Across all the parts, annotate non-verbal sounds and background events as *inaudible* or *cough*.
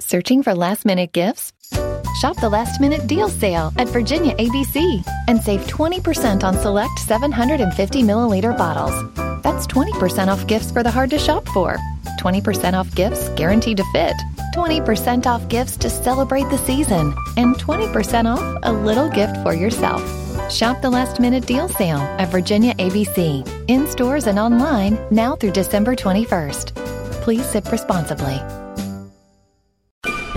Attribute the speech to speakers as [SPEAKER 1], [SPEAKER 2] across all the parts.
[SPEAKER 1] Searching for last minute gifts? Shop the last minute deal sale at Virginia ABC and save 20% on select 750 milliliter bottles. That's 20% off gifts for the hard to shop for, 20% off gifts guaranteed to fit, 20% off gifts to celebrate the season, and 20% off a little gift for yourself. Shop the last minute deal sale at Virginia ABC in stores and online now through December 21st. Please sip responsibly.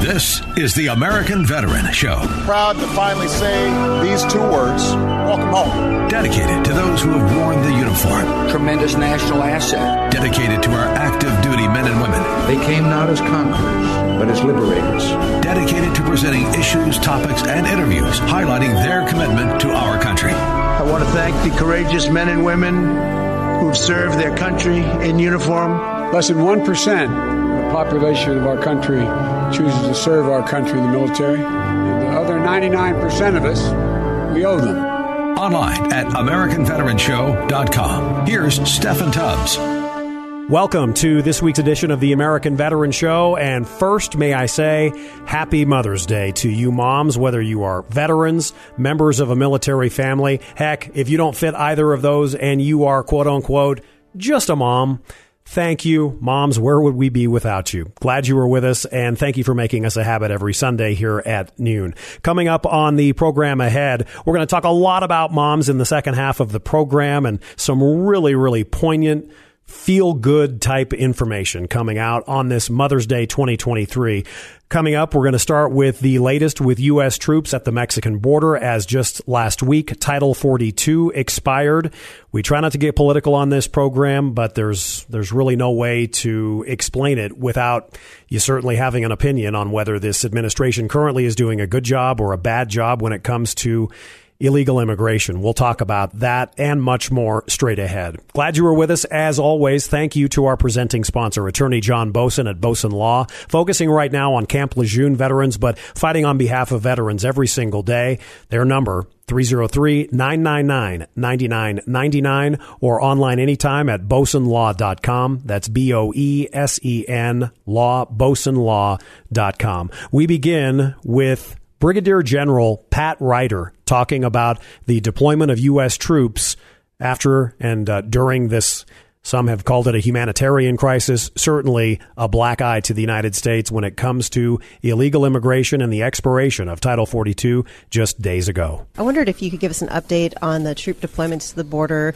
[SPEAKER 2] This is the American Veteran Show.
[SPEAKER 3] Proud to finally say these two words welcome home.
[SPEAKER 2] Dedicated to those who have worn the uniform.
[SPEAKER 4] Tremendous national asset.
[SPEAKER 2] Dedicated to our active duty men and women.
[SPEAKER 4] They came not as conquerors, but as liberators.
[SPEAKER 2] Dedicated to presenting issues, topics, and interviews highlighting their commitment to our country.
[SPEAKER 5] I want to thank the courageous men and women who've served their country in uniform.
[SPEAKER 6] Less than 1% of the population of our country chooses to serve our country in the military. And the other 99% of us, we owe them.
[SPEAKER 2] Online at AmericanVeteranShow.com. Here's Steffan Tubbs.
[SPEAKER 7] Welcome to this week's edition of the American Veteran Show. And first, may I say, Happy Mother's Day to you moms, whether you are veterans, members of a military family. Heck, if you don't fit either of those and you are quote unquote just a mom, Thank you, moms. Where would we be without you? Glad you were with us, and thank you for making us a habit every Sunday here at noon. Coming up on the program ahead, we're going to talk a lot about moms in the second half of the program and some really, really poignant feel good type information coming out on this Mother's Day 2023. Coming up, we're going to start with the latest with U.S. troops at the Mexican border as just last week, Title 42 expired. We try not to get political on this program, but there's, there's really no way to explain it without you certainly having an opinion on whether this administration currently is doing a good job or a bad job when it comes to illegal immigration. We'll talk about that and much more straight ahead. Glad you were with us. As always, thank you to our presenting sponsor, Attorney John Boesen at Boesen Law, focusing right now on Camp Lejeune veterans, but fighting on behalf of veterans every single day. Their number, 303-999-9999 or online anytime at boesenlaw.com. That's B-O-E-S-E-N law, boesenlaw.com. We begin with Brigadier General Pat Ryder talking about the deployment of U.S. troops after and uh, during this. Some have called it a humanitarian crisis, certainly a black eye to the United States when it comes to illegal immigration and the expiration of Title 42 just days ago.
[SPEAKER 8] I wondered if you could give us an update on the troop deployments to the border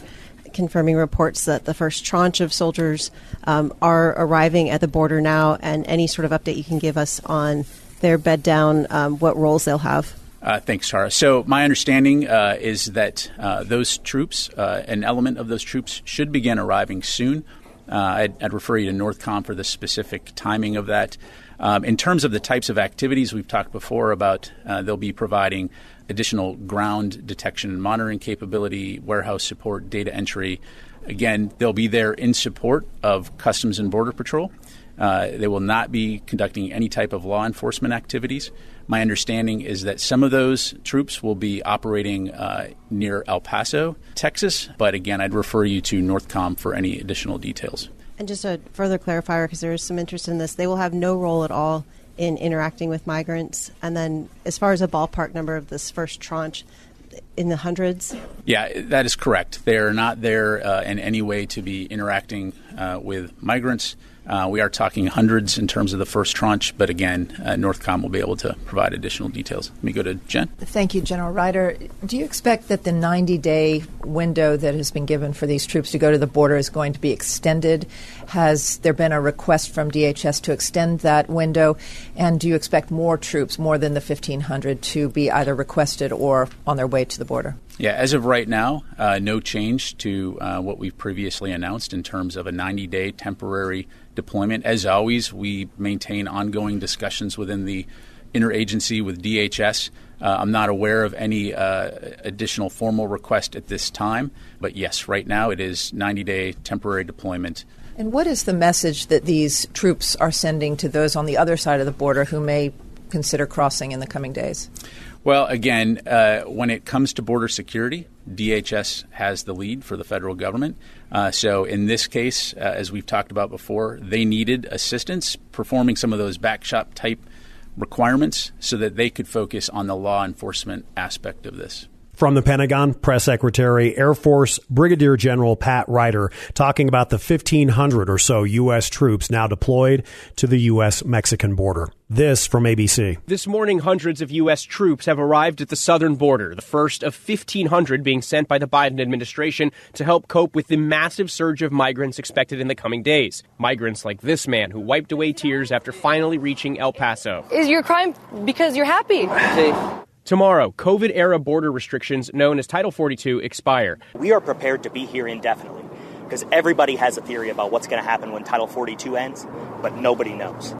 [SPEAKER 8] confirming reports that the first tranche of soldiers um, are arriving at the border now, and any sort of update you can give us on their bed down, um, what roles they'll have?
[SPEAKER 9] Uh, thanks, Tara. So, my understanding uh, is that uh, those troops, uh, an element of those troops, should begin arriving soon. Uh, I'd, I'd, refer you to NORTHCOM for the specific timing of that. Um, in terms of the types of activities we've talked before about, uh, they'll be providing additional ground detection and monitoring capability, warehouse support, data entry. Again, they'll be there in support of Customs and Border Patrol. Uh, they will not be conducting any type of law enforcement activities. My understanding is that some of those troops will be operating uh, near El Paso, Texas, but again, I'd refer you to NORTHCOM for any additional details.
[SPEAKER 8] And just a further clarifier, because there is some interest in this, they will have no role at all in interacting with migrants. And then, as far as a ballpark number of this first tranche, in the hundreds?
[SPEAKER 9] Yeah, that is correct. They are not there uh, in any way to be interacting uh, with migrants. Uh, we are talking hundreds in terms of the first tranche, but again, uh, Northcom will be able to provide additional details. Let me go to Jen.
[SPEAKER 10] Thank you, General Ryder. Do you expect that the 90 day window that has been given for these troops to go to the border is going to be extended? Has there been a request from DHS to extend that window? And do you expect more troops, more than the 1,500, to be either requested or on their way to the border?
[SPEAKER 9] Yeah, as of right now, uh, no change to uh, what we've previously announced in terms of a 90 day temporary deployment. As always, we maintain ongoing discussions within the interagency with DHS. Uh, I'm not aware of any uh, additional formal request at this time, but yes, right now it is 90 day temporary deployment.
[SPEAKER 10] And what is the message that these troops are sending to those on the other side of the border who may consider crossing in the coming days?
[SPEAKER 9] Well, again, uh, when it comes to border security, DHS has the lead for the federal government. Uh, so, in this case, uh, as we've talked about before, they needed assistance performing some of those backshop type requirements so that they could focus on the law enforcement aspect of this.
[SPEAKER 7] From the Pentagon, Press Secretary, Air Force Brigadier General Pat Ryder talking about the 1,500 or so U.S. troops now deployed to the U.S. Mexican border. This from ABC.
[SPEAKER 11] This morning, hundreds of U.S. troops have arrived at the southern border, the first of 1,500 being sent by the Biden administration to help cope with the massive surge of migrants expected in the coming days. Migrants like this man who wiped away tears after finally reaching El Paso.
[SPEAKER 12] Is your crime because you're happy?
[SPEAKER 11] Tomorrow, COVID era border restrictions known as Title 42 expire.
[SPEAKER 13] We are prepared to be here indefinitely because everybody has a theory about what's going to happen when Title 42 ends, but nobody knows.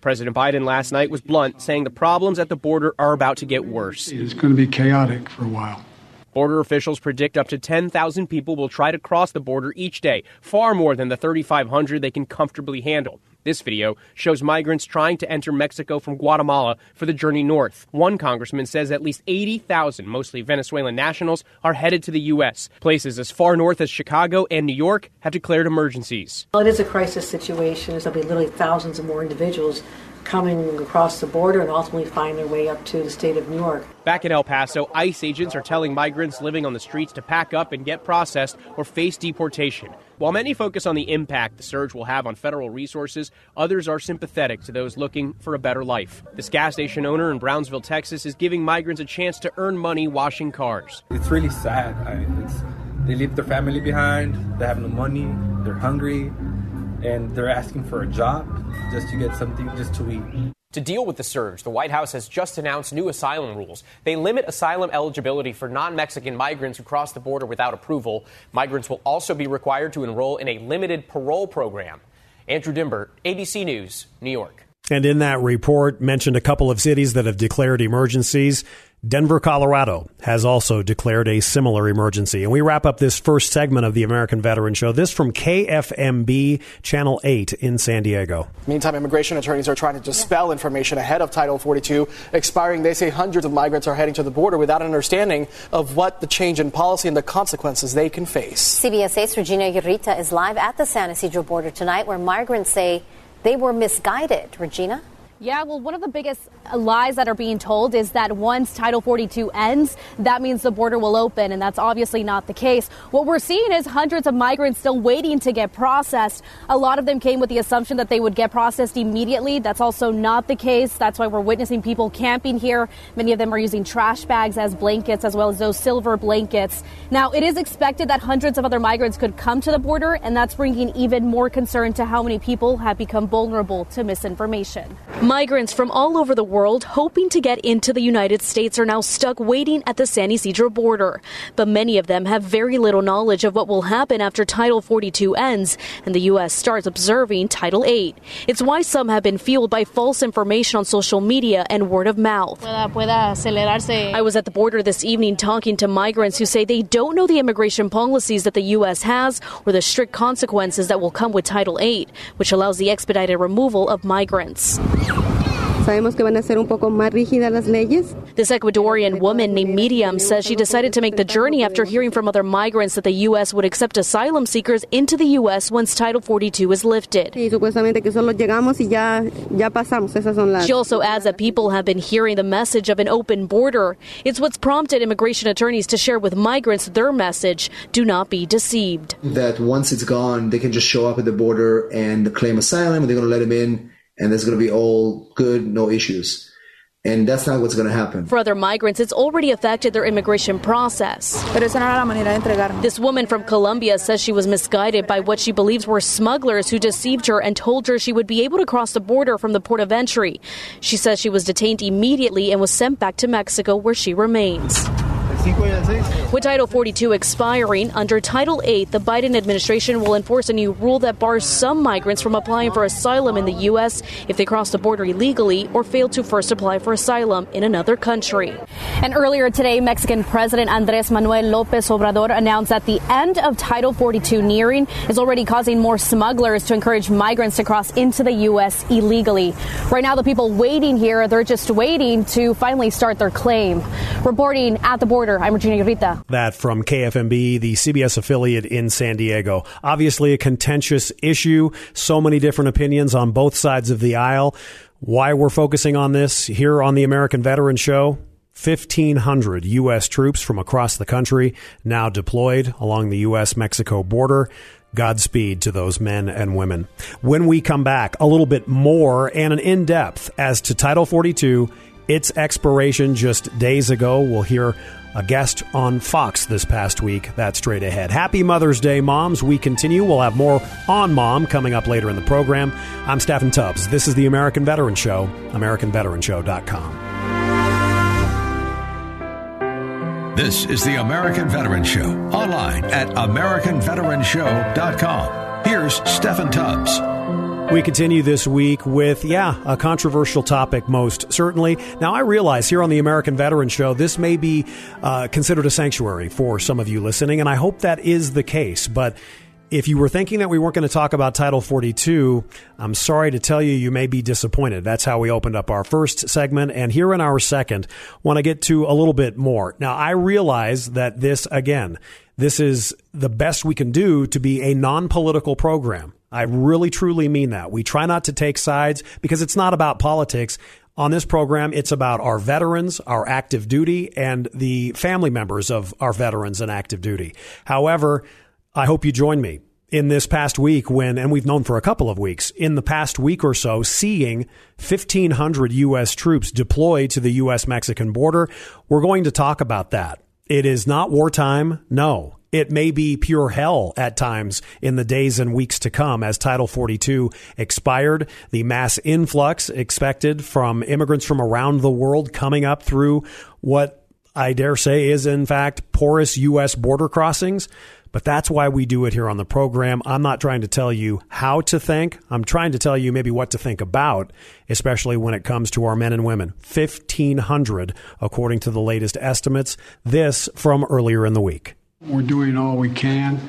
[SPEAKER 11] President Biden last night was blunt, saying the problems at the border are about to get worse.
[SPEAKER 6] It's going to be chaotic for a while.
[SPEAKER 11] Border officials predict up to 10,000 people will try to cross the border each day, far more than the 3,500 they can comfortably handle. This video shows migrants trying to enter Mexico from Guatemala for the journey north. One congressman says at least 80,000, mostly Venezuelan nationals, are headed to the U.S. Places as far north as Chicago and New York have declared emergencies.
[SPEAKER 14] Well, it is a crisis situation. There'll be literally thousands of more individuals coming across the border and ultimately find their way up to the state of New York.
[SPEAKER 11] Back in El Paso, ICE agents are telling migrants living on the streets to pack up and get processed or face deportation. While many focus on the impact the surge will have on federal resources, others are sympathetic to those looking for a better life. This gas station owner in Brownsville, Texas, is giving migrants a chance to earn money washing cars.
[SPEAKER 15] It's really sad. I, it's, they leave their family behind, they have no money, they're hungry, and they're asking for a job just to get something just to eat.
[SPEAKER 11] To deal with the surge, the White House has just announced new asylum rules. They limit asylum eligibility for non Mexican migrants who cross the border without approval. Migrants will also be required to enroll in a limited parole program. Andrew Dymburt, ABC News, New York.
[SPEAKER 7] And in that report, mentioned a couple of cities that have declared emergencies. Denver, Colorado has also declared a similar emergency. And we wrap up this first segment of the American Veteran Show. This from KFMB Channel 8 in San Diego.
[SPEAKER 16] Meantime, immigration attorneys are trying to dispel information ahead of Title 42 expiring. They say hundreds of migrants are heading to the border without an understanding of what the change in policy and the consequences they can face.
[SPEAKER 17] CBS 8's Regina Yurita is live at the San Ysidro border tonight where migrants say they were misguided. Regina?
[SPEAKER 18] Yeah, well, one of the biggest lies that are being told is that once Title 42 ends, that means the border will open, and that's obviously not the case. What we're seeing is hundreds of migrants still waiting to get processed. A lot of them came with the assumption that they would get processed immediately. That's also not the case. That's why we're witnessing people camping here. Many of them are using trash bags as blankets, as well as those silver blankets. Now, it is expected that hundreds of other migrants could come to the border, and that's bringing even more concern to how many people have become vulnerable to misinformation.
[SPEAKER 19] Migrants from all over the world hoping to get into the United States are now stuck waiting at the San Ysidro border. But many of them have very little knowledge of what will happen after Title 42 ends and the U.S. starts observing Title 8. It's why some have been fueled by false information on social media and word of mouth. I was at the border this evening talking to migrants who say they don't know the immigration policies that the U.S. has or the strict consequences that will come with Title 8, which allows the expedited removal of migrants.
[SPEAKER 20] Sabemos que van a ser un poco más rígidas las leyes.
[SPEAKER 19] This Ecuadorian woman named Medium says she decided to make the journey after hearing from other migrants that the U.S. would accept asylum seekers into the U.S. once Title 42 is lifted.
[SPEAKER 20] Y supuestamente que solo llegamos y ya, ya pasamos. Esas son las.
[SPEAKER 19] She also adds that people have been hearing the message of an open border. It's what's prompted immigration attorneys to share with migrants their message do not be deceived.
[SPEAKER 21] That once it's gone, they can just show up at the border and claim asylum, and they're going to let them in and it's going to be all good, no issues. And that's not what's going to happen.
[SPEAKER 19] For other migrants, it's already affected their immigration process. This woman from Colombia says she was misguided by what she believes were smugglers who deceived her and told her she would be able to cross the border from the port of entry. She says she was detained immediately and was sent back to Mexico where she remains. With Title 42 expiring, under Title 8, the Biden administration will enforce a new rule that bars some migrants from applying for asylum in the U.S. if they cross the border illegally or fail to first apply for asylum in another country.
[SPEAKER 18] And earlier today, Mexican President Andres Manuel Lopez Obrador announced that the end of Title 42 nearing is already causing more smugglers to encourage migrants to cross into the U.S. illegally. Right now, the people waiting here, they're just waiting to finally start their claim. Reporting at the border, I'm Regina Yurita.
[SPEAKER 7] That from KFMB, the CBS affiliate in San Diego. Obviously, a contentious issue. So many different opinions on both sides of the aisle. Why we're focusing on this here on the American Veteran Show. 1,500 U.S. troops from across the country now deployed along the U.S. Mexico border. Godspeed to those men and women. When we come back, a little bit more and an in depth as to Title 42, its expiration just days ago. We'll hear a guest on Fox this past week. That's straight ahead. Happy Mother's Day, moms. We continue. We'll have more on mom coming up later in the program. I'm Steffan Tubbs. This is the American Veteran Show, AmericanVeteranShow.com.
[SPEAKER 2] This is the American Veteran Show, online at AmericanVeteranShow.com. Here's Steffan Tubbs.
[SPEAKER 7] We continue this week with, yeah, a controversial topic, most certainly. Now, I realize here on the American Veteran Show, this may be uh, considered a sanctuary for some of you listening, and I hope that is the case. But if you were thinking that we weren't going to talk about Title 42, I'm sorry to tell you, you may be disappointed. That's how we opened up our first segment. And here in our second, want to get to a little bit more. Now, I realize that this, again, this is the best we can do to be a non political program. I really truly mean that. We try not to take sides because it's not about politics. On this program, it's about our veterans, our active duty, and the family members of our veterans and active duty. However, I hope you join me in this past week when, and we've known for a couple of weeks, in the past week or so, seeing 1,500 U.S. troops deployed to the U.S. Mexican border. We're going to talk about that. It is not wartime. No. It may be pure hell at times in the days and weeks to come as Title 42 expired. The mass influx expected from immigrants from around the world coming up through what I dare say is, in fact, porous U.S. border crossings. But that's why we do it here on the program. I'm not trying to tell you how to think. I'm trying to tell you maybe what to think about, especially when it comes to our men and women. 1,500, according to the latest estimates. This from earlier in the week.
[SPEAKER 6] We're doing all we can.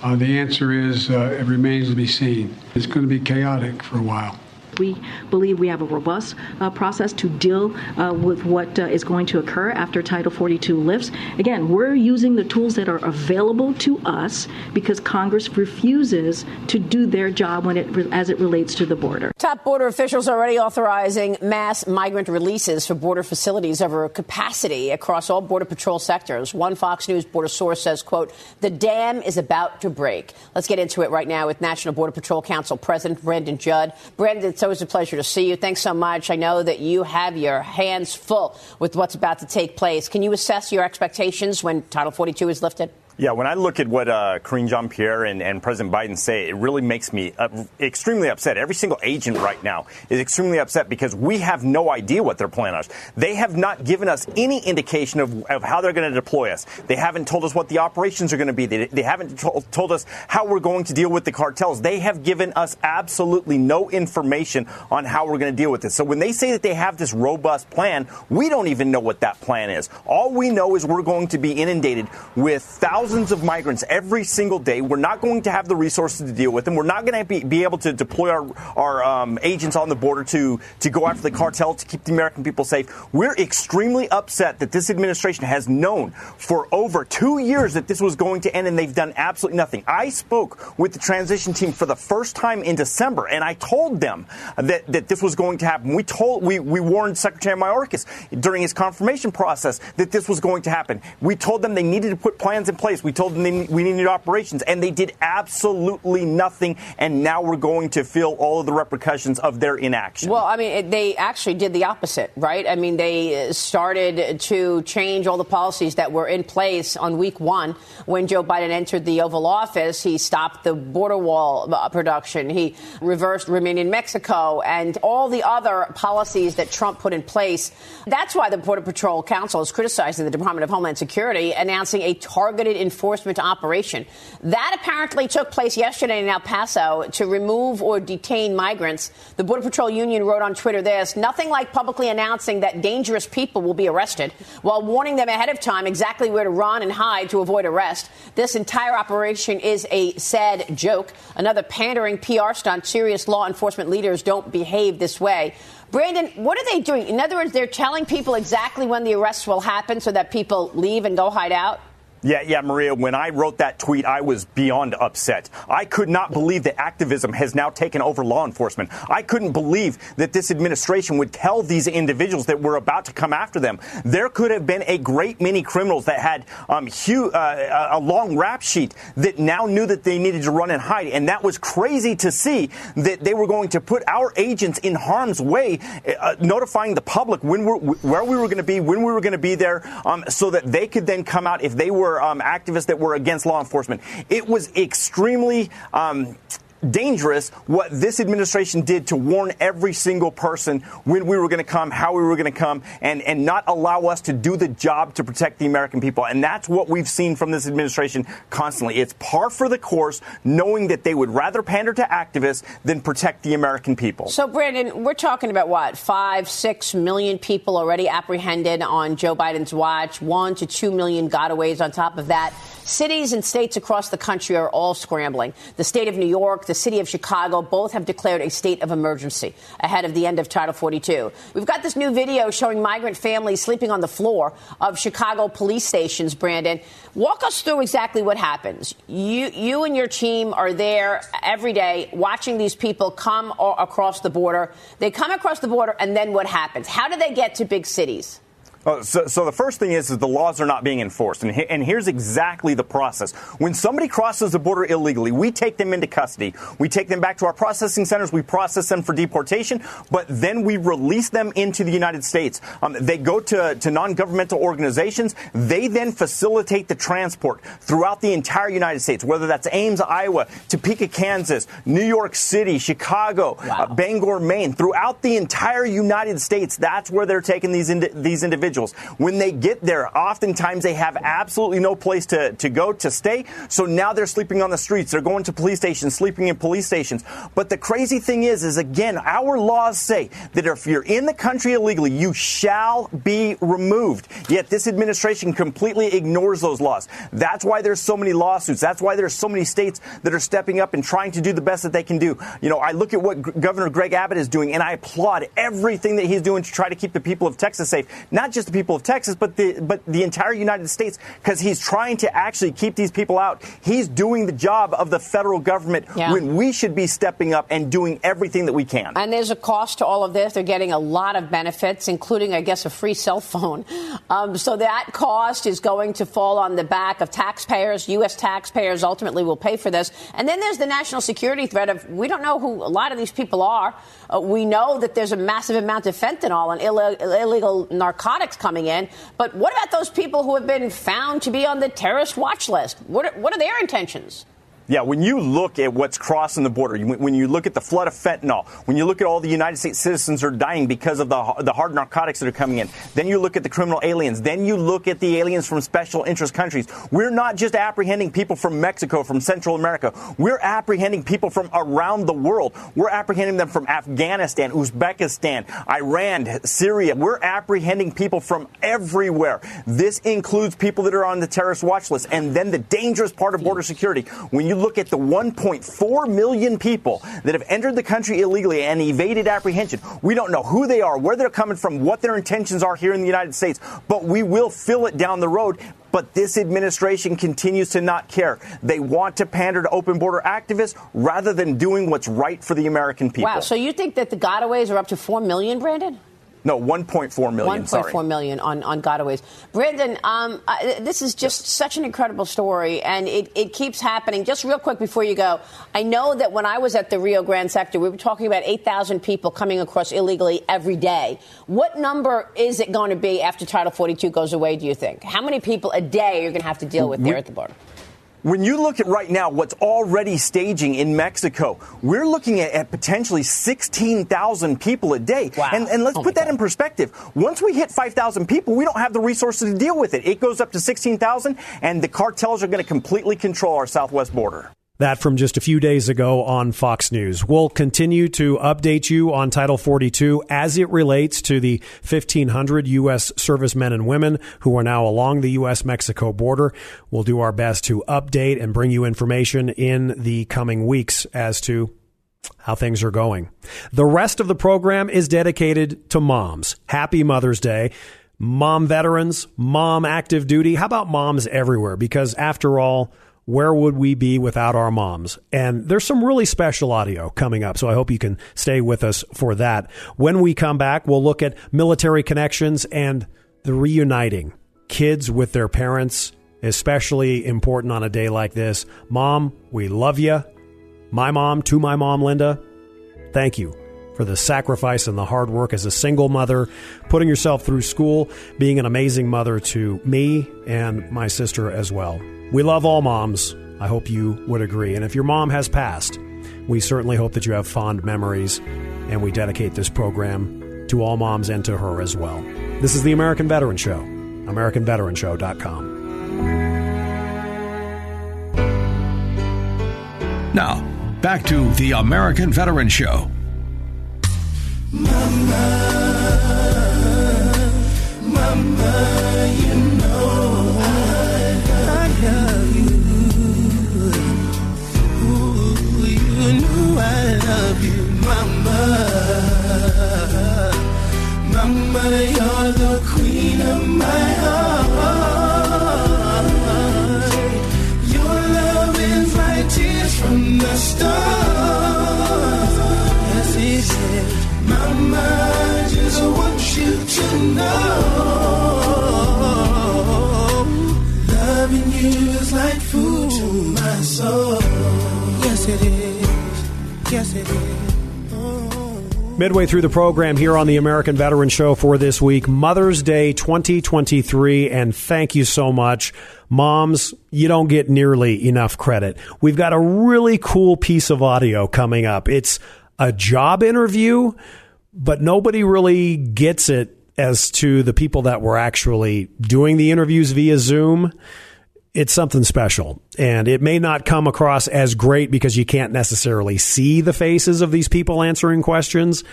[SPEAKER 6] Uh, the answer is uh, it remains to be seen. It's going to be chaotic for a while.
[SPEAKER 22] We believe we have a robust uh, process to deal uh, with what uh, is going to occur after Title 42 lifts. Again, we're using the tools that are available to us because Congress refuses to do their job when it as it relates to the border.
[SPEAKER 23] Top border officials are already authorizing mass migrant releases for border facilities over capacity across all border patrol sectors. One Fox News border source says, "quote The dam is about to break." Let's get into it right now with National Border Patrol Council President Brandon Judd. Brandon, it's always a pleasure to see you. Thanks so much. I know that you have your hands full with what's about to take place. Can you assess your expectations when Title 42 is lifted?
[SPEAKER 24] Yeah, when I look at what uh, Karine Jean Pierre and, and, President Biden say, it really makes me uh, extremely upset. Every single agent right now is extremely upset because we have no idea what their plan is. They have not given us any indication of, of how they're going to deploy us. They haven't told us what the operations are going to be. They, they haven't to- told us how we're going to deal with the cartels. They have given us absolutely no information on how we're going to deal with this. So when they say that they have this robust plan, we don't even know what that plan is. All we know is we're going to be inundated with thousands thousands of migrants every single day. We're not going to have the resources to deal with them. We're not going to be, be able to deploy our, our um, agents on the border to, to go after the cartel to keep the American people safe. We're extremely upset that this administration has known for over two years that this was going to end and they've done absolutely nothing. I spoke with the transition team for the first time in December and I told them that, that this was going to happen. We told we, we warned Secretary Mayorkas during his confirmation process that this was going to happen. We told them they needed to put plans in place place. We told them we needed operations, and they did absolutely nothing. And now we're going to feel all of the repercussions of their inaction.
[SPEAKER 23] Well, I mean, it, they actually did the opposite, right? I mean, they started to change all the policies that were in place on week one when Joe Biden entered the Oval Office. He stopped the border wall uh, production. He reversed remain in Mexico and all the other policies that Trump put in place. That's why the Border Patrol Council is criticizing the Department of Homeland Security, announcing a targeted enforcement operation. That apparently took place yesterday in El Paso to remove or detain migrants. The Border Patrol Union wrote on Twitter this nothing like publicly announcing that dangerous people will be arrested while warning them ahead of time exactly where to run and hide to avoid arrest. This entire operation is a sad joke, another pandering PR stunt. Serious law enforcement leaders don't behave this way. Brandon, what are they doing? In other words, they're telling people exactly when the arrests will happen so that people leave and go hide out?
[SPEAKER 24] Yeah, yeah, Maria, when I wrote that tweet, I was beyond upset. I could not believe that activism has now taken over law enforcement. I couldn't believe that this administration would tell these individuals that we're about to come after them. There could have been a great many criminals that had um, huge, uh, a long rap sheet that now knew that they needed to run and hide. And that was crazy to see that they were going to put our agents in harm's way, uh, notifying the public when we're, where we were going to be, when we were going to be there, um, so that they could then come out if they were um, activists that were against law enforcement. It was extremely. Um, dangerous what this administration did to warn every single person when we were going to come, how we were going to come, and, and not allow us to do the job to protect the American people. And that's what we've seen from this administration constantly. It's par for the course, knowing that they would rather pander to activists than protect the American people.
[SPEAKER 23] So, Brandon, we're talking about what, five, six million people already apprehended on Joe Biden's watch, one to two million gotaways on top of that. Cities and states across the country are all scrambling. The state of New York, the city of Chicago, both have declared a state of emergency ahead of the end of Title 42. We've got this new video showing migrant families sleeping on the floor of Chicago police stations, Brandon. Walk us through exactly what happens. You, you and your team are there every day watching these people come across the border. They come across the border, and then what happens? How do they get to big cities?
[SPEAKER 24] Uh, so, so, the first thing is, is the laws are not being enforced. And, he, and here's exactly the process. When somebody crosses the border illegally, we take them into custody. We take them back to our processing centers. We process them for deportation, but then we release them into the United States. Um, they go to, to non-governmental organizations. They then facilitate the transport throughout the entire United States, whether that's Ames, Iowa, Topeka, Kansas, New York City, Chicago, wow. uh, Bangor, Maine, throughout the entire United States. That's where they're taking these, these individuals individuals. When they get there, oftentimes they have absolutely no place to, to go to stay. So now they're sleeping on the streets. They're going to police stations, sleeping in police stations. But the crazy thing is, is again, our laws say that if you're in the country illegally, you shall be removed. Yet this administration completely ignores those laws. That's why there's so many lawsuits. That's why there's so many states that are stepping up and trying to do the best that they can do. You know, I look at what G- Governor Greg Abbott is doing, and I applaud everything that he's doing to try to keep the people of Texas safe. Not just the people of Texas, but the but the entire United States, because he's trying to actually keep these people out. He's doing the job of the federal government yeah. when we should be stepping up and doing everything that we can.
[SPEAKER 23] And there's a cost to all of this. They're getting a lot of benefits, including, I guess, a free cell phone. Um, so that cost is going to fall on the back of taxpayers. U.S. taxpayers ultimately will pay for this. And then there's the national security threat of we don't know who a lot of these people are. Uh, we know that there's a massive amount of fentanyl and Ill- illegal narcotics coming in. But what about those people who have been found to be on the terrorist watch list? What are, what are their intentions?
[SPEAKER 24] Yeah, when you look at what's crossing the border, when you look at the flood of fentanyl, when you look at all the United States citizens are dying because of the, the hard narcotics that are coming in, then you look at the criminal aliens, then you look at the aliens from special interest countries. We're not just apprehending people from Mexico, from Central America. We're apprehending people from around the world. We're apprehending them from Afghanistan, Uzbekistan, Iran, Syria. We're apprehending people from everywhere. This includes people that are on the terrorist watch list. And then the dangerous part of border security, when you look at the 1.4 million people that have entered the country illegally and evaded apprehension, we don't know who they are, where they're coming from, what their intentions are here in the United States, but we will fill it down the road. But this administration continues to not care. They want to pander to open border activists rather than doing what's right for the American people.
[SPEAKER 23] Wow. So you think that the gotaways are up to 4 million, Brandon?
[SPEAKER 24] No, 1.4 million. sorry.
[SPEAKER 23] 1.4 million on, on gotaways. Brandon, um, uh, this is just such an incredible story, and it, it keeps happening. Just real quick before you go, I know that when I was at the Rio Grande sector, we were talking about 8,000 people coming across illegally every day. What number is it going to be after Title 42 goes away, do you think? How many people a day are you going to have to deal with there at the border?
[SPEAKER 24] When you look at right now what's already staging in Mexico, we're looking at, at potentially 16,000 people a day.
[SPEAKER 23] Wow.
[SPEAKER 24] And, and let's
[SPEAKER 23] Oh
[SPEAKER 24] put that in perspective. Once we hit 5,000 people, we don't have the resources to deal with it. It goes up to 16,000, and the cartels are going to completely control our southwest border.
[SPEAKER 7] That from just a few days ago on Fox News. We'll continue to update you on Title 42 as it relates to the 1,500 U.S. servicemen and women who are now along the U.S. Mexico border. We'll do our best to update and bring you information in the coming weeks as to how things are going. The rest of the program is dedicated to moms. Happy Mother's Day. Mom veterans, mom active duty. How about moms everywhere? Because after all, where would we be without our moms? And there's some really special audio coming up, so I hope you can stay with us for that. When we come back, we'll look at military connections and the reuniting kids with their parents, especially important on a day like this. Mom, we love you. My mom, to my mom, Linda, thank you for the sacrifice and the hard work as a single mother, putting yourself through school, being an amazing mother to me and my sister as well. We love all moms. I hope you would agree. And if your mom has passed, we certainly hope that you have fond memories, and we dedicate this program to all moms and to her as well. This is the American Veteran Show, AmericanVeteranShow.com.
[SPEAKER 2] Now, back to the American Veteran Show.
[SPEAKER 25] Mama, you
[SPEAKER 7] Midway through the program here on the American Veteran Show for this week, Mother's Day 2023, and thank you so much. Moms, you don't get nearly enough credit. We've got a really cool piece of audio coming up. It's a job interview, but nobody really gets it as to the people that were actually doing the interviews via Zoom it's something special. And it may not come across as great because you can't necessarily see the faces of these people answering questions,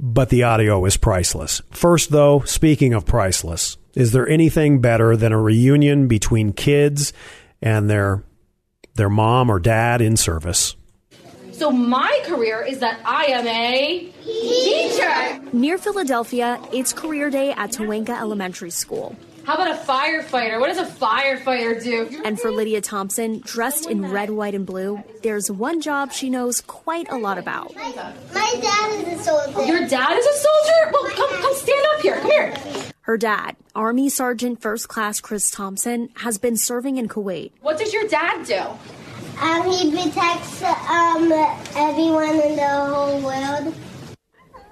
[SPEAKER 7] but the audio is priceless. First, though, speaking of priceless, is there anything better than a reunion between kids and their their mom or dad in service?
[SPEAKER 26] So my career is that I am a teacher.
[SPEAKER 19] Near Philadelphia, it's career day at Tawanka Elementary School.
[SPEAKER 26] How about a firefighter? What does a firefighter do?
[SPEAKER 19] And for Lydia Thompson, dressed in red, white, and blue, there's one job she knows quite a lot about.
[SPEAKER 27] My dad is a soldier.
[SPEAKER 26] Your dad is a soldier? Well, come, come stand up here. Come here.
[SPEAKER 19] Her dad, Army Sergeant First Class Chris Thompson, has been serving in Kuwait.
[SPEAKER 26] What does your dad do?
[SPEAKER 27] Um, he protects um, everyone in the whole world.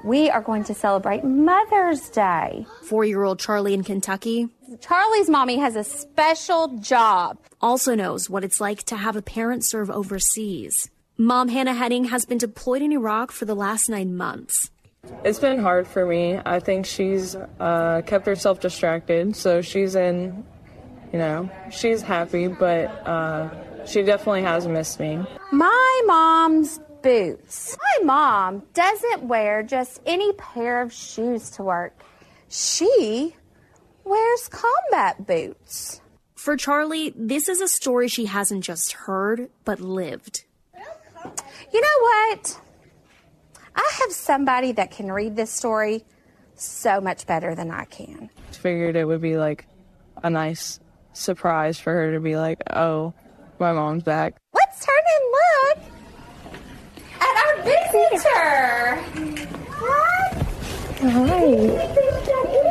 [SPEAKER 28] We are going to celebrate Mother's Day.
[SPEAKER 19] Four year old Charlie in Kentucky
[SPEAKER 28] Charlie's mommy has a special job.
[SPEAKER 19] also knows what it's like to have a parent serve overseas. Mom Hannah Henning has been deployed in Iraq for the last nine months.
[SPEAKER 29] It's been hard for me. I think she's uh, kept herself distracted, so she's in, you know, she's happy, but uh, she definitely has missed me.
[SPEAKER 28] My mom's boots. My mom doesn't wear just any pair of shoes to work. She wears combat boots.
[SPEAKER 19] For Charlie, this is a story she hasn't just heard, but lived.
[SPEAKER 28] You know what? I have somebody that can read this story so much better than I can.
[SPEAKER 29] Figured it would be like a nice surprise for her to be like, oh, my mom's back.
[SPEAKER 28] Let's turn and look at our big picture.
[SPEAKER 29] Hi.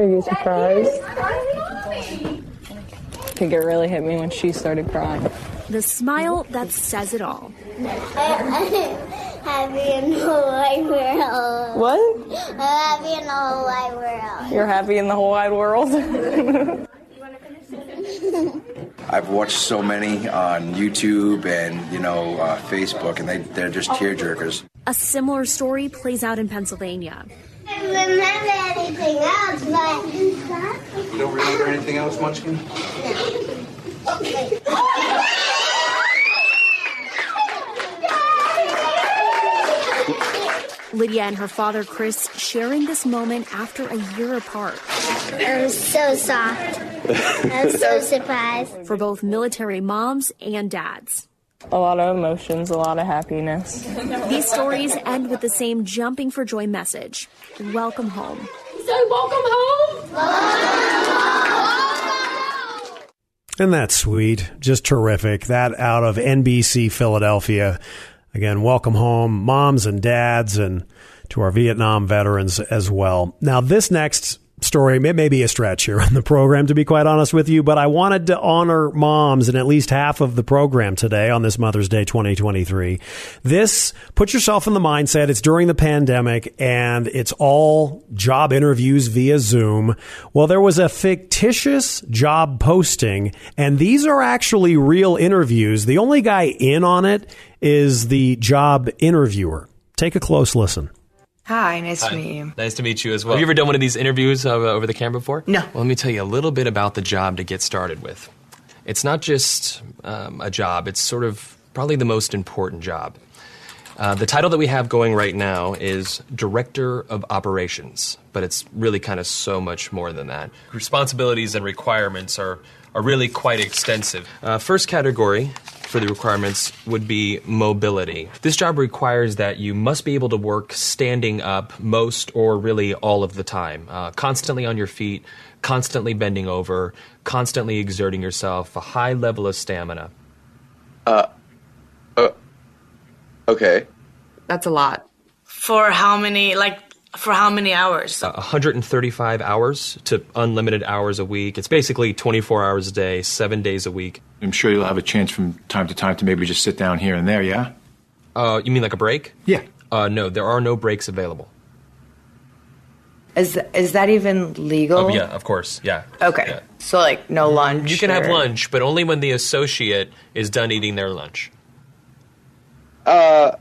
[SPEAKER 29] Are you surprised? I think it really hit me when she started crying.
[SPEAKER 30] The smile that says it all. *laughs*
[SPEAKER 27] happy in the whole wide world.
[SPEAKER 29] What?
[SPEAKER 27] I'm happy in the whole wide world.
[SPEAKER 29] You're happy in the whole wide world? *laughs*
[SPEAKER 31] I've watched so many on YouTube and you know uh, Facebook, and they they're just tearjerkers.
[SPEAKER 30] A similar story plays out in Pennsylvania.
[SPEAKER 27] I don't remember anything else, but
[SPEAKER 31] You don't remember anything else, Munchkin? *laughs*
[SPEAKER 30] Lydia and her father, Chris, sharing this moment after a year apart.
[SPEAKER 27] I'm so soft. I'm so *laughs* surprised.
[SPEAKER 30] For both military moms and dads.
[SPEAKER 29] A lot of emotions, a lot of happiness.
[SPEAKER 30] These stories end with the same jumping for joy message Welcome home.
[SPEAKER 26] Say welcome home.
[SPEAKER 7] Isn't that sweet? Just terrific. That out of NBC Philadelphia. Again, welcome home, moms and dads, and to our Vietnam veterans as well. Now, this next story may, may be a stretch here on the program, to be quite honest with you, but I wanted to honor moms in at least half of the program today on this Mother's Day 2023. This, put yourself in the mindset, it's during the pandemic and it's all job interviews via Zoom. Well, there was a fictitious job posting, and these are actually real interviews. The only guy in on it is the job interviewer. Take a close listen.
[SPEAKER 32] Hi, nice
[SPEAKER 33] Hi.
[SPEAKER 32] to meet you.
[SPEAKER 33] Nice to meet you as well. Have you ever done one of these interviews uh, over the camera before?
[SPEAKER 32] No.
[SPEAKER 33] Well, let me tell you a little bit about the job to get started with. It's not just um, a job, it's sort of probably the most important job. Uh, the title that we have going right now is Director of Operations, but it's really kind of so much more than that. Responsibilities and requirements are, are really quite extensive. Uh, first category for the requirements would be mobility. This job requires that you must be able to work standing up most or really all of the time, uh, constantly on your feet, constantly bending over, constantly exerting yourself, a high level of stamina.
[SPEAKER 34] Uh, uh, okay.
[SPEAKER 32] That's a lot. For how many, like, for how many hours?
[SPEAKER 33] Uh, 135 hours to unlimited hours a week. It's basically 24 hours a day, seven days a week.
[SPEAKER 35] I'm sure you'll have a chance from time to time to maybe just sit down here and there, yeah?
[SPEAKER 33] Uh, you mean like a break?
[SPEAKER 35] Yeah.
[SPEAKER 33] Uh, no, there are no breaks available.
[SPEAKER 32] Is is that even legal?
[SPEAKER 33] Oh, yeah, of course. Yeah.
[SPEAKER 32] Okay.
[SPEAKER 33] Yeah.
[SPEAKER 32] So like no lunch.
[SPEAKER 33] You can have lunch, but only when the associate is done eating their lunch.
[SPEAKER 34] Uh,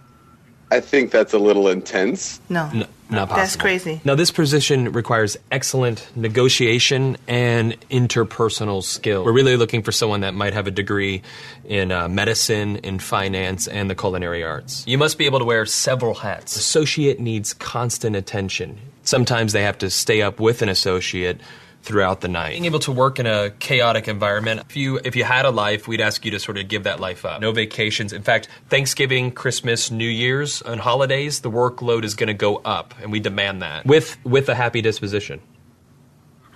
[SPEAKER 34] I think that's a little intense.
[SPEAKER 32] No.
[SPEAKER 33] N- not possible.
[SPEAKER 32] That's crazy.
[SPEAKER 33] Now, this position requires excellent negotiation and interpersonal skill. We're really looking for someone that might have a degree in uh, medicine, in finance, and the culinary arts. You must be able to wear several hats. Associate needs constant attention. Sometimes they have to stay up with an associate throughout the night. Being able to work in a chaotic environment. If you if you had a life, we'd ask you to sort of give that life up. No vacations. In fact, Thanksgiving, Christmas, New Year's, and holidays, the workload is going to go up, and we demand that with with a happy disposition.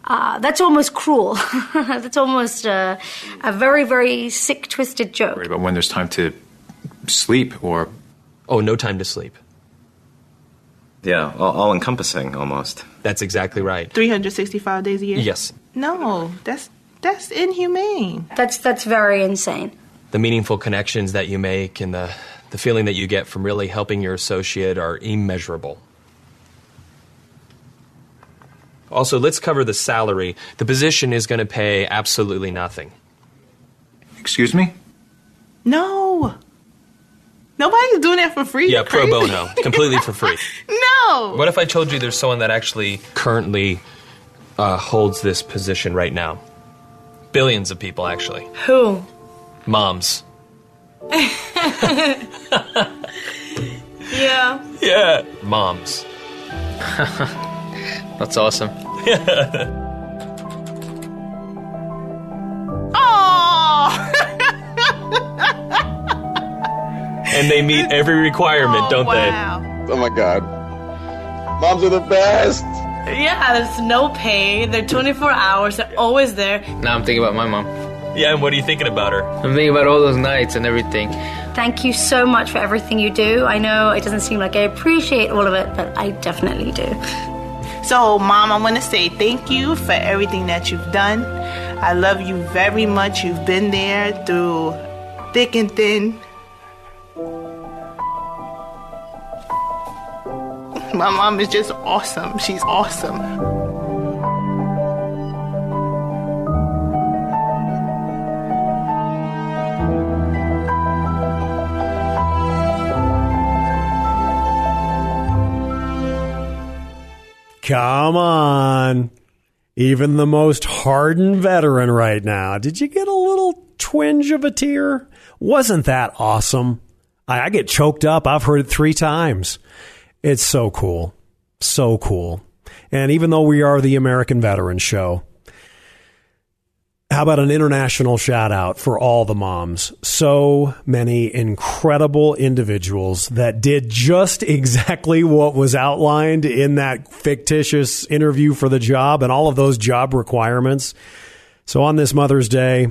[SPEAKER 36] Uh, that's almost cruel. *laughs* that's almost uh, a very, very sick, twisted joke.
[SPEAKER 35] Worry about when there's time to sleep or.
[SPEAKER 33] Oh, no time to sleep.
[SPEAKER 37] Yeah, all, all encompassing almost.
[SPEAKER 33] That's exactly right.
[SPEAKER 38] 365 days a year?
[SPEAKER 33] Yes.
[SPEAKER 38] No, that's that's inhumane.
[SPEAKER 36] That's that's very insane.
[SPEAKER 33] The meaningful connections that you make and the the feeling that you get from really helping your associate are immeasurable. Also, let's cover the salary. The position is going to pay absolutely nothing.
[SPEAKER 35] Excuse me?
[SPEAKER 38] No. Nobody's doing that for free.
[SPEAKER 33] Yeah, pro bono, completely for free. *laughs*
[SPEAKER 38] No.
[SPEAKER 33] What if I told you there's someone that actually currently uh, holds this position right now? Billions of people, actually.
[SPEAKER 36] Who?
[SPEAKER 33] Moms. *laughs*
[SPEAKER 36] Yeah.
[SPEAKER 33] Yeah. Moms. *laughs*
[SPEAKER 39] That's awesome.
[SPEAKER 33] And they meet every requirement, don't they?
[SPEAKER 34] Oh, oh my god. Moms are the best.
[SPEAKER 36] Yeah, there's no pay. They're 24 hours. They're always there.
[SPEAKER 39] Now I'm thinking about my mom.
[SPEAKER 33] Yeah, and what are you thinking about her?
[SPEAKER 39] I'm thinking about all those nights and everything
[SPEAKER 36] thank you so much for everything you do. I know it doesn't seem like I appreciate all of it, but I definitely do.
[SPEAKER 38] So, Mom, I want to say thank you for everything that you've done. I love you very much. You've been there through thick and thin. My mom is just awesome. She's awesome.
[SPEAKER 7] Come on. Even the most hardened veteran right now. Did you get a little twinge of a tear? Wasn't that awesome? I, I get choked up. I've heard it three times. It's so cool. So cool. And even though we are the American Veteran Show, how about an international shout out for all the moms? So many incredible individuals that did just *laughs* exactly what was outlined in that fictitious interview for the job and all of those job requirements. So on this Mother's Day,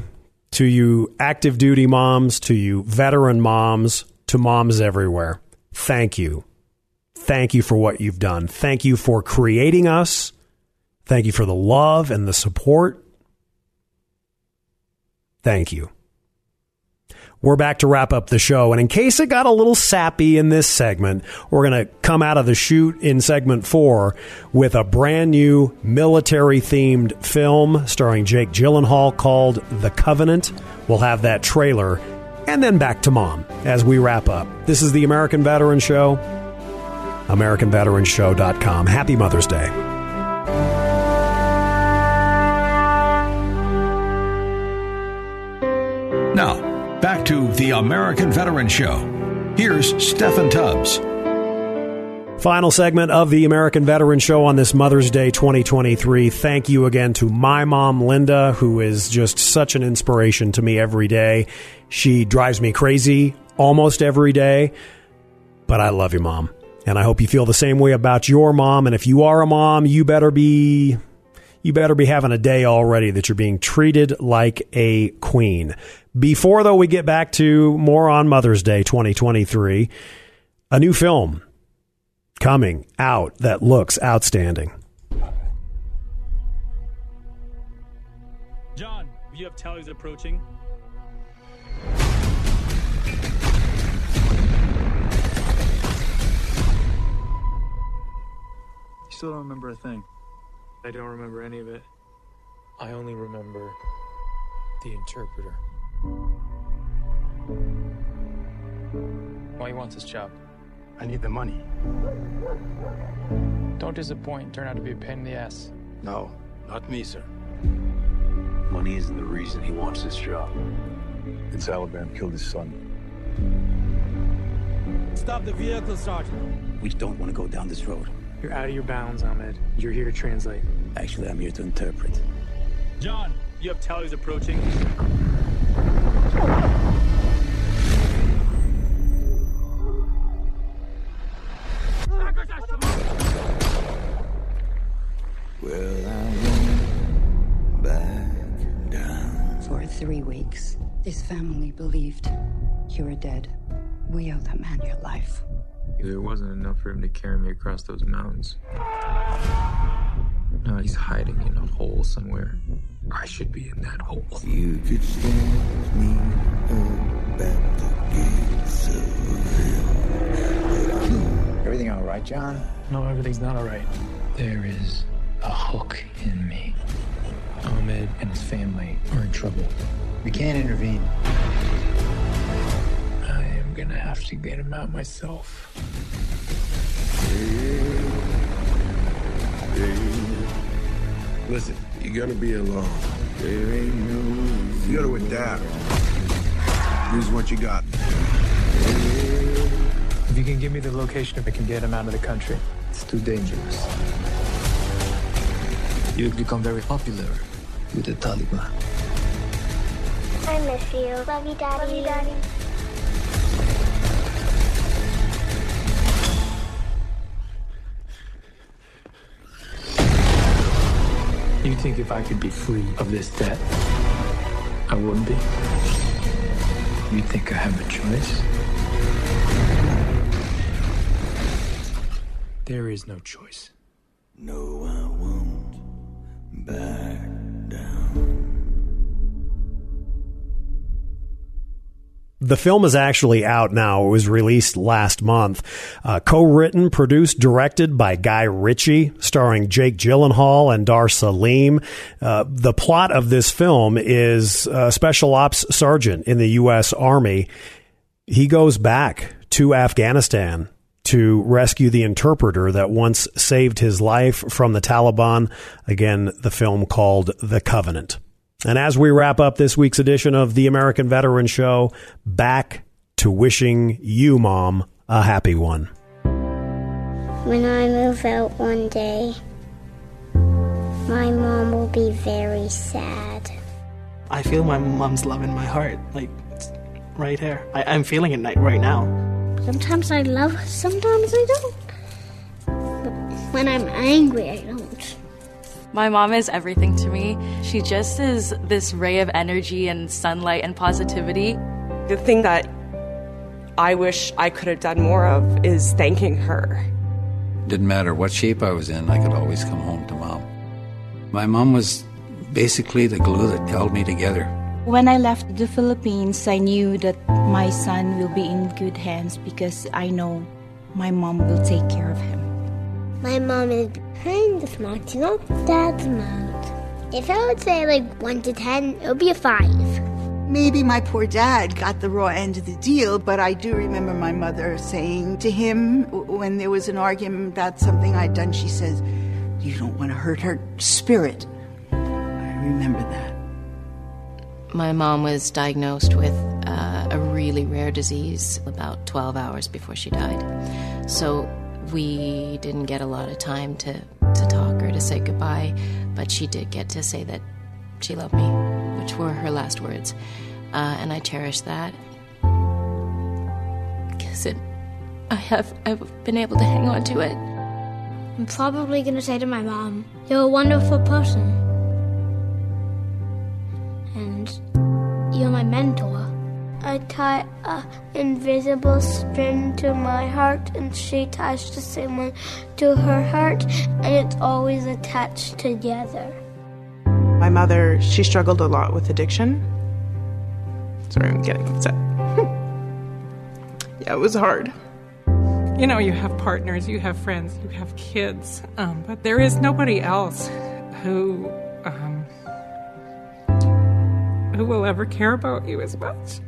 [SPEAKER 7] to you active duty moms, to you veteran moms, to moms everywhere, thank you. Thank you for what you've done. Thank you for creating us. Thank you for the love and the support. Thank you. We're back to wrap up the show. And in case it got a little sappy in this segment, we're going to come out of the chute in segment four with a brand new military themed film starring Jake Gyllenhaal called The Covenant. We'll have that trailer and then back to mom as we wrap up. This is the American Veteran Show, AmericanVeteranShow.com. Happy Mother's Day.
[SPEAKER 2] Now, back to the American Veteran Show. Here's Steffan Tubbs.
[SPEAKER 7] Final segment of the American Veteran Show on this Mother's Day 2023. Thank you again to my mom, Linda, who is just such an inspiration to me every day. She drives me crazy almost every day, but I love you, mom. And I hope you feel the same way about your mom. And if you are a mom, you better be you better be having a day already that you're being treated like a queen. Before, though, we get back to more on Mother's Day 2023, a new film coming out that looks outstanding.
[SPEAKER 40] John, you have tallies approaching.
[SPEAKER 35] Still don't remember a thing.
[SPEAKER 40] I don't remember any of it.
[SPEAKER 41] I only remember the interpreter.
[SPEAKER 40] Why you want this job?
[SPEAKER 41] I need the money.
[SPEAKER 40] Don't disappoint and turn out to be a pain in the ass.
[SPEAKER 41] No, not me, sir.
[SPEAKER 42] Money isn't the reason he wants this job. It's Alabama killed his son.
[SPEAKER 40] Stop the vehicle, Sergeant.
[SPEAKER 42] We don't want to go down this road.
[SPEAKER 40] You're out of your bounds, Ahmed. You're here to translate.
[SPEAKER 42] Actually, I'm here to interpret.
[SPEAKER 40] John, you have tallies approaching.
[SPEAKER 25] Well, I went back down.
[SPEAKER 43] For three weeks, this family believed you were dead. We owe that man your life.
[SPEAKER 41] There wasn't enough for him to carry me across those mountains. Now he's hiding in a hole somewhere. I should be in that hole.
[SPEAKER 25] You could stand with me up at the gates of hell.
[SPEAKER 41] Everything all right, John?
[SPEAKER 40] No, everything's not all right.
[SPEAKER 41] There is a hook in me. Ahmed and his family are in trouble. We can't intervene. I am gonna have to get him out myself.
[SPEAKER 44] Listen, you're gonna be alone. There ain't no. You gotta adapt. Use what you got.
[SPEAKER 40] If you can give me the location, if I can get him out of the country.
[SPEAKER 41] It's too dangerous. You've become very popular with the Taliban.
[SPEAKER 27] I miss you. Love you, Daddy. Love you, Daddy.
[SPEAKER 40] You think if I could be free of this debt, I wouldn't be?
[SPEAKER 41] You think I have a choice?
[SPEAKER 40] There is no choice.
[SPEAKER 25] No, I won't back down.
[SPEAKER 7] The film is actually out now. It was released last month. Uh, co-written, produced, directed by Guy Ritchie, starring Jake Gyllenhaal and Dar Salim. Uh, the plot of this film is a special ops sergeant in the U.S. Army. He goes back to Afghanistan to rescue the interpreter that once saved his life from the Taliban. Again, the film called The Covenant. And as we wrap up this week's edition of the American Veteran Show, back to wishing you, Mom, a happy one.
[SPEAKER 27] When I move out one day, my mom will be very sad.
[SPEAKER 45] I feel my mom's love in my heart, like it's right here. I, I'm feeling it right now.
[SPEAKER 27] Sometimes I love her, sometimes I don't. But when I'm angry, I don't.
[SPEAKER 46] My mom is everything to me. She just is this ray of energy and sunlight and positivity.
[SPEAKER 47] The thing that I wish I could have done more of is thanking her.
[SPEAKER 41] Didn't matter what shape I was in, I could always come home to mom. My mom was basically the glue that held me together.
[SPEAKER 48] When I left the Philippines, I knew that my son will be in good hands because I know my mom will take care of him.
[SPEAKER 27] My mom is kind of smart, you know? Dad's smart. If I would say like 1 to 10, it would be a 5.
[SPEAKER 49] Maybe my poor dad got the raw end of the deal, but I do remember my mother saying to him when there was an argument about something I'd done, she says, You don't want to hurt her spirit. I remember that.
[SPEAKER 50] My mom was diagnosed with uh, a really rare disease about 12 hours before she died. So we didn't get a lot of time to, to talk or to say goodbye, but she did get to say that she loved me, which were her last words. Uh, and I cherish that because it, I have I've been able to hang on to it.
[SPEAKER 27] I'm probably going to say to my mom, You're a wonderful person. And you're my mentor. I tie an invisible string to my heart, and she ties the same one to her heart, and it's always attached together.
[SPEAKER 38] My mother, she struggled a lot with addiction. Sorry, I'm getting upset. *laughs* yeah, it was hard.
[SPEAKER 51] You know, you have partners, you have friends, you have kids, um, but there is nobody else who um, who will ever care about you as much.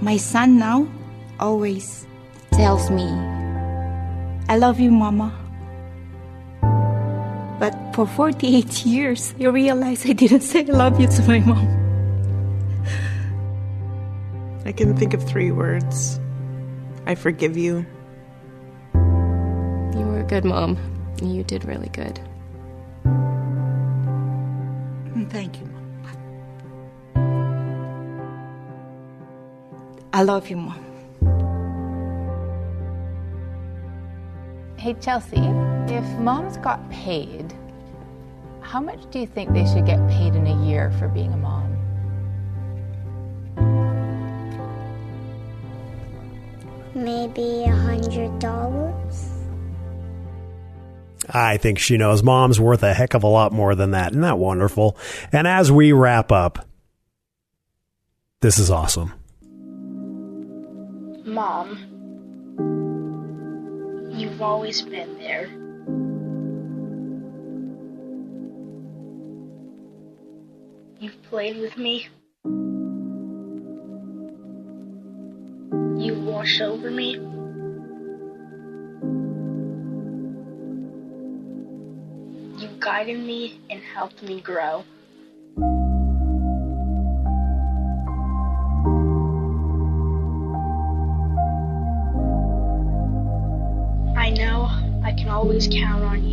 [SPEAKER 48] My son now always tells me, I love you, Mama. But for 48 *laughs* years, you realize I didn't say I love you to my mom.
[SPEAKER 38] I can think of three words I forgive you.
[SPEAKER 50] You were a good mom. You did really good.
[SPEAKER 48] Thank you, I love you, Mom.
[SPEAKER 52] Hey, Chelsea, if moms got paid, how much do you think they should get paid in a year for being a mom?
[SPEAKER 27] Maybe a hundred dollars?
[SPEAKER 7] I think she knows mom's worth a heck of a lot more than that. Isn't that wonderful? And as we wrap up, this is awesome.
[SPEAKER 53] Mom, you've always been there. You've played with me. You've watched over me. You've guided me and helped me grow. Always count on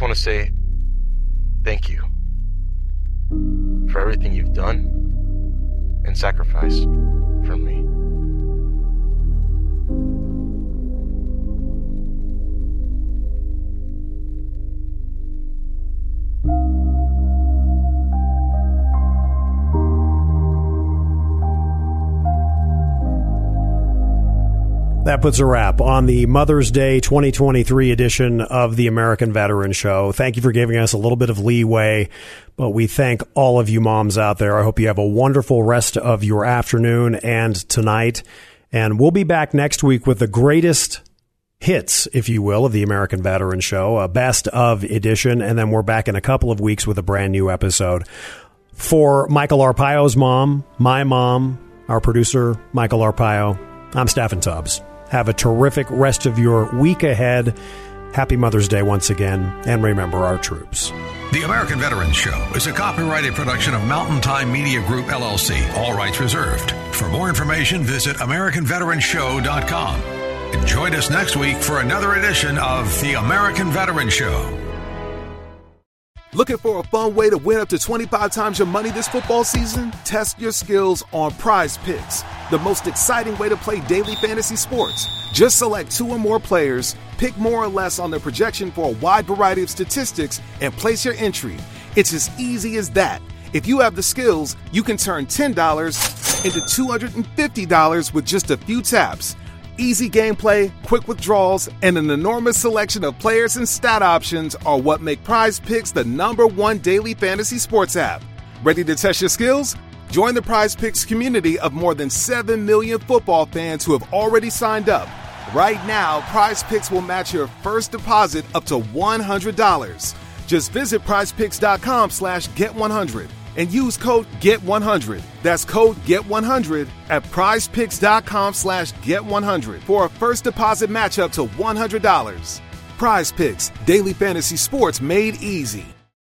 [SPEAKER 39] just want to say thank you for everything you've done and sacrificed
[SPEAKER 7] That puts a wrap on the Mother's Day 2023 edition of the American Veteran Show. Thank you for giving us a little bit of leeway, but we thank all of you moms out there. I hope you have a wonderful rest of your afternoon and tonight. And we'll be back next week with the greatest hits, if you will, of the American Veteran Show, a best of edition. And then we're back in a couple of weeks with a brand new episode. For Michael Arpaio's mom, my mom, our producer, Michael Arpaio, I'm Steffan Tubbs. Have a terrific rest of your week ahead. Happy Mother's Day once again, and remember our troops.
[SPEAKER 54] The American Veterans Show is a copyrighted production of Mountain Time Media Group, LLC, all rights reserved. For more information, visit AmericanVeteranShow.com. And join us next week for another edition of The American Veterans Show.
[SPEAKER 55] Looking for a fun way to win up to 25 times your money this football season? Test your skills on Prize Picks, the most exciting way to play daily fantasy sports. Just select two or more players, pick more or less on their projection for a wide variety of statistics, and place your entry. It's as easy as that. If you have the skills, you can turn $10 into $250 with just a few taps. Easy gameplay, quick withdrawals, and an enormous selection of players and stat options are what make Prize Picks the number one daily fantasy sports app. Ready to test your skills? Join the Prize Picks community of more than 7 million football fans who have already signed up. Right now, Prize Picks will match your first deposit up to $100. Just visit prizepicks.com slash get100 and use code GET100. That's code GET100 at prizepicks.com slash GET100 for a first deposit match up to $100. Prize Picks, daily fantasy sports made easy.